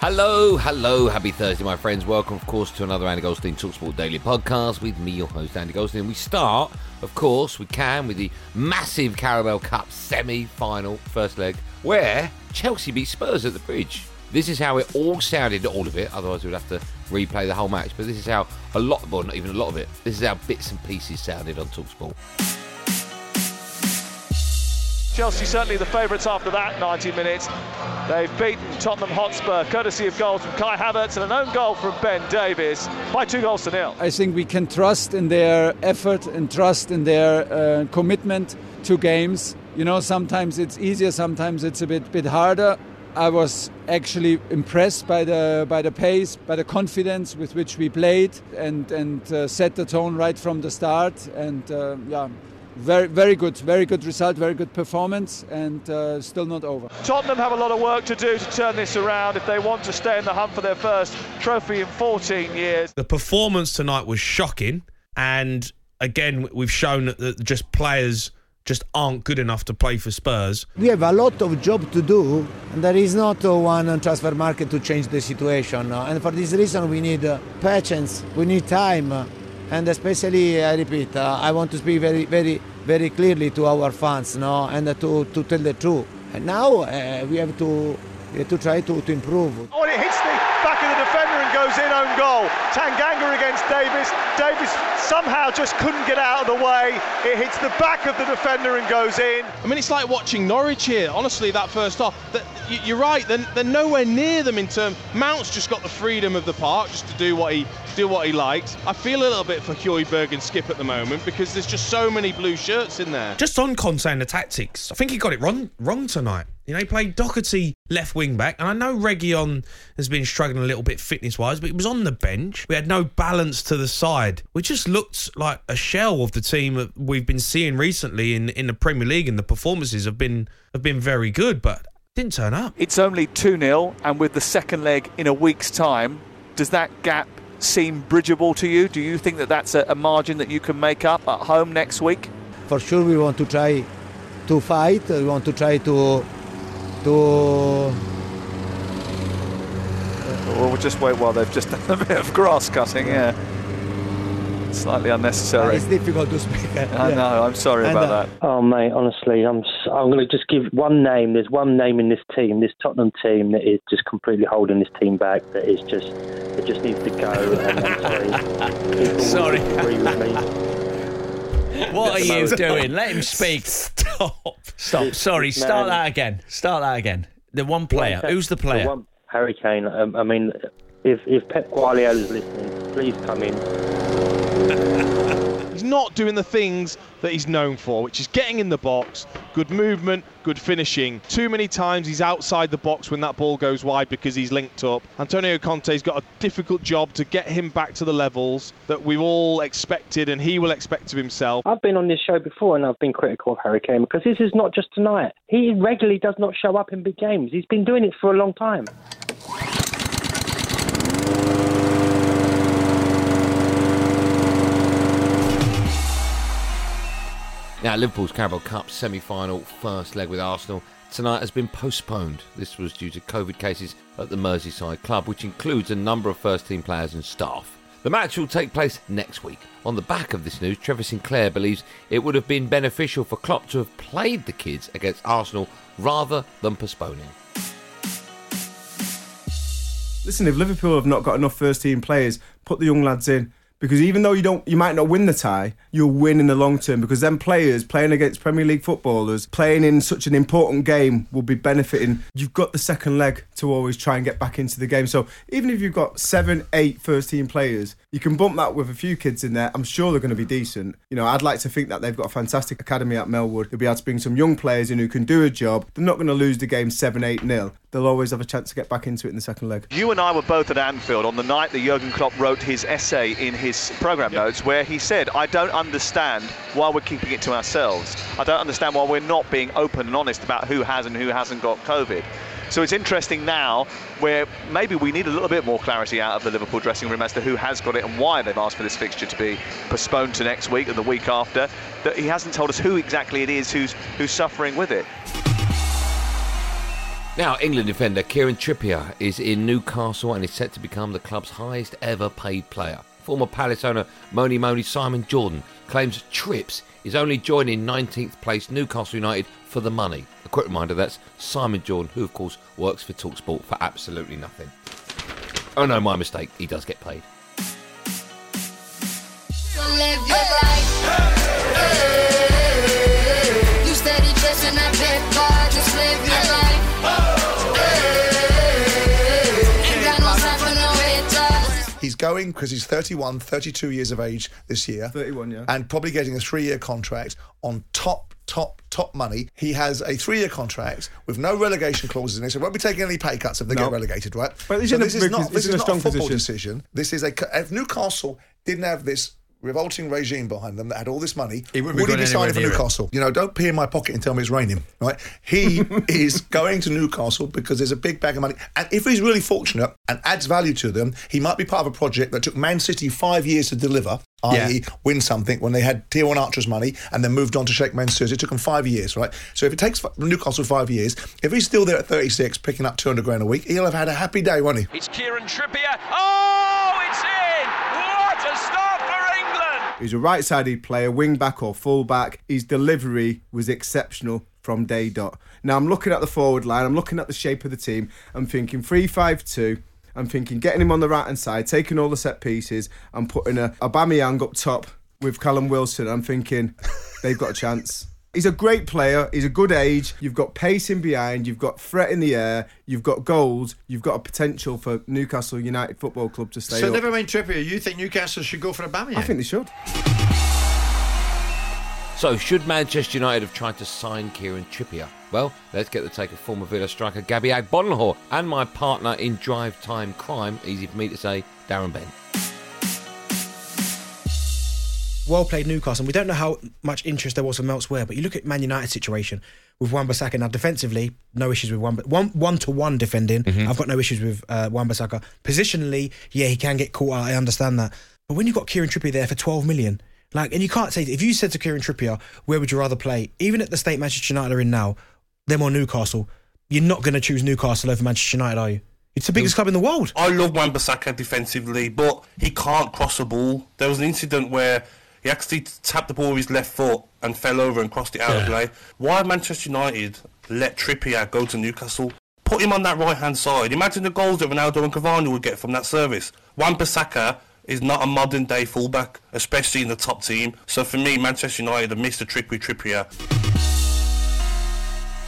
Hello, hello, happy Thursday, my friends. Welcome, of course, to another Andy Goldstein Talksport Daily podcast with me, your host, Andy Goldstein. We start, of course, we can with the massive Carabao Cup semi final first leg, where Chelsea beat Spurs at the bridge. This is how it all sounded, all of it, otherwise, we'd have to replay the whole match. But this is how a lot, well, not even a lot of it, this is how bits and pieces sounded on Talksport. Chelsea certainly the favourites after that 90 minutes. They've beaten Tottenham Hotspur courtesy of goals from Kai Havertz and an own goal from Ben Davies by two goals to nil. I think we can trust in their effort and trust in their uh, commitment to games. You know, sometimes it's easier, sometimes it's a bit bit harder. I was actually impressed by the by the pace, by the confidence with which we played, and and uh, set the tone right from the start. And uh, yeah, very, very good, very good result, very good performance, and uh, still not over. Tottenham have a lot of work to do to turn this around if they want to stay in the hunt for their first trophy in 14 years. The performance tonight was shocking, and again, we've shown that just players just aren't good enough to play for Spurs. We have a lot of job to do, and there is not one transfer market to change the situation. And for this reason, we need uh, patience, we need time and especially I repeat, uh, I want to speak very, very, very clearly to our fans, no, and uh, to, to tell the truth. And now uh, we have to we to try to, to improve. Oh, it hits the back of the defender and goes in own goal. Tanganga against Davies. Davies somehow just couldn't get out of the way. It hits the back of the defender and goes in. I mean, it's like watching Norwich here. Honestly, that first half. You're right. They're, they're nowhere near them in terms. Mount's just got the freedom of the park just to do what he do what he likes. I feel a little bit for Højbjerg and Skipp at the moment because there's just so many blue shirts in there. Just on Conte and the tactics, I think he got it wrong wrong tonight. You know, he played Doherty left wing back, and I know Reguilón has been struggling a little bit fitness wise, but he was on the bench. We had no balance to the side. We just looked like a shell of the team that we've been seeing recently in, in the Premier League, and the performances have been have been very good, but didn't turn up. It's only 2 0, and with the second leg in a week's time, does that gap seem bridgeable to you? Do you think that that's a, a margin that you can make up at home next week? For sure, we want to try to fight. We want to try to to. Well, we'll just wait while they've just done a bit of grass cutting. Yeah, slightly unnecessary. It's difficult to speak. I know. I'm sorry And, about uh, that. Oh mate, honestly, I'm s- I'm going to just give one name. There's one name in this team, this Tottenham team, that is just completely holding this team back. That is just it just needs to go. And I'm sorry. People Sorry. agree with me. What are you doing? Let him speak. Stop. Stop. Sorry. Start that again. Start that again. The one player. Who's the player? one, Harry Kane. Um, I mean, if if Pep Guardiola is listening, please come in. Not doing the things that he's known for, which is getting in the box, good movement, good finishing. Too many times he's outside the box when that ball goes wide because he's linked up. Antonio Conte's got a difficult job to get him back to the levels that we've all expected and he will expect of himself. I've been on this show before and I've been critical of Harry Kane because this is not just tonight. He regularly does not show up in big games. He's been doing it for a long time. Now, Liverpool's Carabao Cup semi final first leg with Arsenal tonight has been postponed. This was due to COVID cases at the Merseyside club, which includes a number of first team players and staff. The match will take place next week. On the back of this news, Trevor Sinclair believes it would have been beneficial for Klopp to have played the kids against Arsenal rather than postponing. Listen, if Liverpool have not got enough first team players, put the young lads in. Because even though you don't, you might not win the tie, you'll win in the long term. Because then players playing against Premier League footballers, playing in such an important game, will be benefiting. You've got the second leg to always try and get back into the game. So even if you've got seven, eight first team players, you can bump that with a few kids in there. I'm sure they're going to be decent. You know, I'd like to think that they've got a fantastic academy at Melwood. They'll be able to bring some young players in who can do a job. They're not going to lose the game seven, eight nil. They'll always have a chance to get back into it in the second leg. You and I were both at Anfield on the night that Jurgen Klopp wrote his essay in his programme notes, where he said, I don't understand why we're keeping it to ourselves. I don't understand why we're not being open and honest about who has and who hasn't got COVID. So it's interesting now where maybe we need a little bit more clarity out of the Liverpool dressing room as to who has got it and why they've asked for this fixture to be postponed to next week and the week after. That he hasn't told us who exactly it is who's who's suffering with it. Now, England defender Kieran Trippier is in Newcastle and is set to become the club's highest ever paid player. Former Palace owner Moni Moni Simon Jordan claims Trips is only joining 19th place Newcastle United for the money. A quick reminder that's Simon Jordan, who of course works for Talksport for absolutely nothing. Oh no, my mistake, he does get paid. Going because he's 31, 32 years of age this year. 31, yeah. And probably getting a three year contract on top, top, top money. He has a three year contract with no relegation clauses in it, so he won't be taking any pay cuts if they No. get relegated, right? But so in a this is not, this is a not strong a football position. decision. This is a. If Newcastle didn't have this revolting regime behind them that had all this money, He wouldn't be he be signing for near it. Newcastle? You know, don't pee in my pocket and tell me it's raining, right? He is going to Newcastle because there's a big bag of money. And if he's really fortunate and adds value to them, he might be part of a project that took Man City five years to deliver, i.e., win something when they had Tier 1 Archers money and then moved on to shake Sheikh Mansour. It took them five years, right? So if it takes Newcastle five years, if he's still there at 36, picking up 200 grand a week, he'll have had a happy day, won't he? It's Kieran Trippier. Oh, it's in! What a start for England! He's a right sided player, wing back or full back. His delivery was exceptional from day dot. Now I'm looking at the forward line, I'm looking at the shape of the team, I'm thinking 3 5 2. I'm thinking getting him on the right hand side, taking all the set pieces, and putting a Aubameyang up top with Callum Wilson. I'm thinking they've got a chance. He's a great player. He's a good age. You've got pace in behind. You've got threat in the air. You've got goals. You've got a potential for Newcastle United Football Club to stay So up. never mind Trippier. You think Newcastle should go for a Aubameyang? I think they should. So, should Manchester United have tried to sign Kieran Trippier? Well, let's get the take of former Villa striker Gabby Agbonlahor and my partner in Drive Time Crime, easy for me to say, Darren Bent. Well played Newcastle. And we don't know how much interest there was from elsewhere, but you look at Man United situation with Wan-Bissaka. Now, defensively, no issues with one, one one to one defending. I've got no issues with uh, Wan-Bissaka. Positionally, yeah, he can get caught out. I understand that. But when you've got Kieran Trippier there for 12 million, like, and you can't say if you said to Kieran Trippier, where would you rather play? Even at the state Manchester United are in now, them or Newcastle, you're not going to choose Newcastle over Manchester United, are you? It's the biggest club in the world. I love Wan-Bissaka defensively, but he can't cross the ball. There was an incident where he actually tapped the ball with his left foot and fell over and crossed it out of play. Why Manchester United let Trippier go to Newcastle? Put him on that right-hand side. Imagine the goals that Ronaldo and Cavani would get from that service. Wan-Bissaka is not a modern-day fullback, especially in the top team. So for me, Manchester United have missed a trick with Trippier.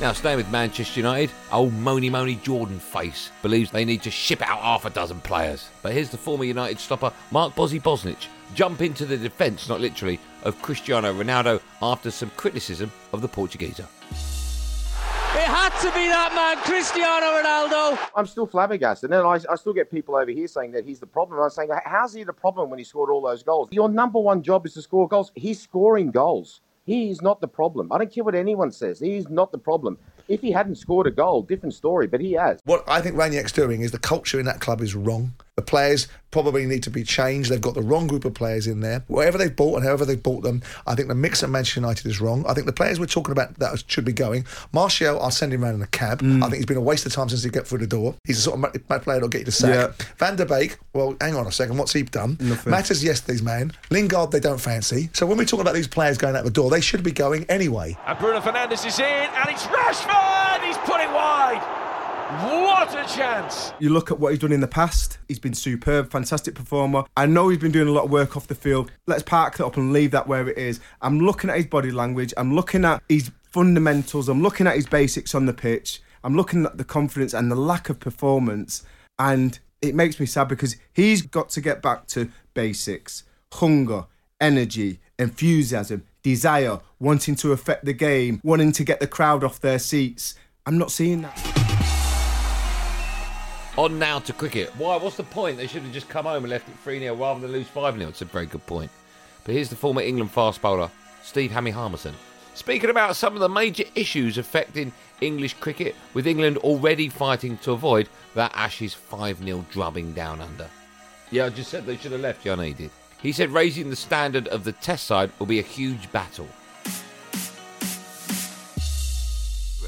Now, staying with Manchester United, old Moni Moni Jordan face believes they need to ship out half a dozen players. But here's the former United stopper, Mark Bozzy Bosnich, jump into the defence, not literally, of Cristiano Ronaldo after some criticism of the Portuguese. It had to be that man, Cristiano Ronaldo. I'm still flabbergasted. And I, I still get people over here saying that he's the problem. I'm saying, how's he the problem when he scored all those goals? Your number one job is to score goals. He's scoring goals. He is not the problem. I don't care what anyone says. He is not the problem. If he hadn't scored a goal, different story, but he has. What I think Rangnick's doing is the culture in that club is wrong. The players probably need to be changed. They've got the wrong group of players in there. Whatever they've bought and however they've bought them, I think the mix at Manchester United is wrong. I think the players we're talking about that should be going. Martial, I'll send him around in a cab. Mm. I think he's been a waste of time since he got through the door. He's the sort of ma- ma- player that'll get you to sack. Yeah. Van der Beek, well, hang on a second. What's he done? Nothing. Mata's yesterday's man. Lingard, they don't fancy. So when we're talking about these players going out the door, they should be going anyway. And Bruno Fernandes is in, and it's Rashford! He's put it wide! What a chance! You look at what he's done in the past. He's been superb, fantastic performer. I know he's been doing a lot of work off the field. Let's park that up and leave that where it is. I'm looking at his body language. I'm looking at his fundamentals. I'm looking at his basics on the pitch. I'm looking at the confidence and the lack of performance. And it makes me sad because he's got to get back to basics hunger, energy, enthusiasm, desire, wanting to affect the game, wanting to get the crowd off their seats. I'm not seeing that. On now to cricket. Why? What's the point? They should have just come home and left it 3 0 rather than lose 5 0. It's a very good point. But here's the former England fast bowler, Steve Hammy Harmison. Speaking about some of the major issues affecting English cricket, with England already fighting to avoid that Ashes 5 0 drubbing down under. Yeah, I just said they should have left. He did. He said raising the standard of the test side will be a huge battle.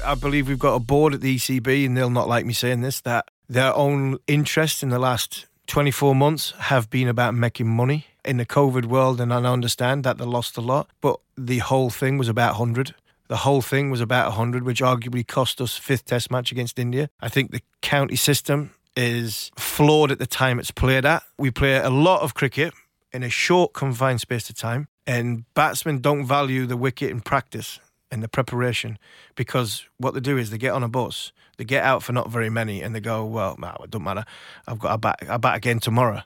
I believe we've got a board at the ECB, and they'll not like me saying this, that their own interests in the last 24 months have been about making money in the COVID world. And I understand that they lost a lot, but the whole thing was about 100. The whole thing was about 100, which arguably cost us fifth test match against India. I think the county system is flawed at the time it's played at. We play a lot of cricket in a short, confined space of time, and batsmen don't value the wicket in practice and the preparation because what they do is they get on a bus, they get out for not very many, and they go, well, nah, it don't matter. I've got a bat, a bat again tomorrow.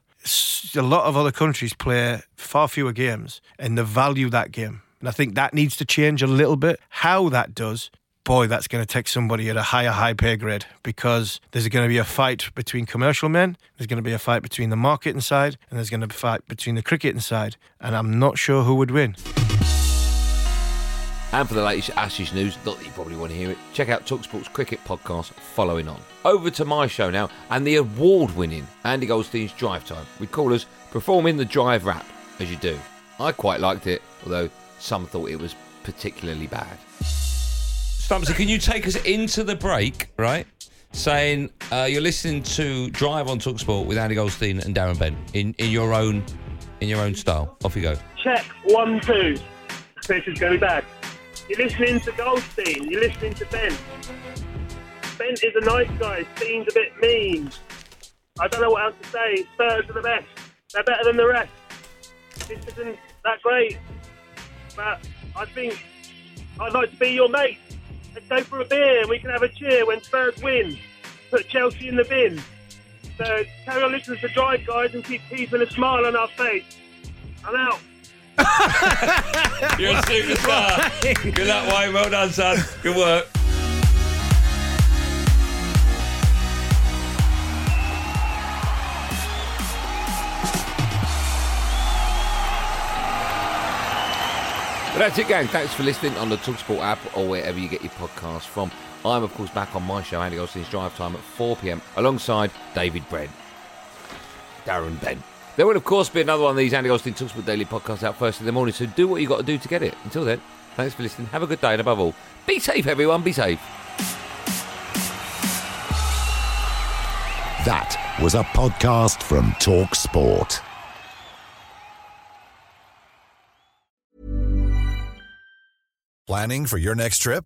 A lot of other countries play far fewer games and they value that game. And I think that needs to change a little bit. How that does, boy, that's going to take somebody at a higher high pay grade because there's going to be a fight between commercial men, there's going to be a fight between the marketing side, and there's going to be a fight between the cricketing side. And I'm not sure who would win. And for the latest Ashes news, not that you probably want to hear it, check out Talksport's cricket podcast following on. Over to my show now, and the award winning Andy Goldstein's Drive Time, with callers performing the drive rap as you do. I quite liked it, although some thought it was particularly bad. Stumpsy, can you take us into the break, right? Saying uh, you're listening to Drive on Talksport with Andy Goldstein and Darren Ben in, in your own in your own style. Off you go. Check one, two. This is going to be bad. You're listening to Goldstein. You're listening to Ben. Ben is a nice guy. Stein's a bit mean. I don't know what else to say. Spurs are the best. They're better than the rest. This isn't that great. But I think I'd like to be your mate. Let's go for a beer and we can have a cheer when Spurs win. Put Chelsea in the bin. So carry on listening to Drive, guys, and keep keeping a smile on our face. I'm out. You're a superstar. Good luck, Wayne. Well done, son. Good work. But that's it, gang. Thanks for listening on the Talksport app or wherever you get your podcasts from. I'm, of course, back on my show, Andy Goldstein's Drive Time at 4 pm, alongside David Brent, Darren Bent. There will, of course, be another one of these Andy Goldstein Talksport Daily podcasts out first in the morning, so do what you've got to do to get it. Until then, thanks for listening. Have a good day, and above all, be safe, everyone. Be safe. That was a podcast from Talk Sport. Planning for your next trip?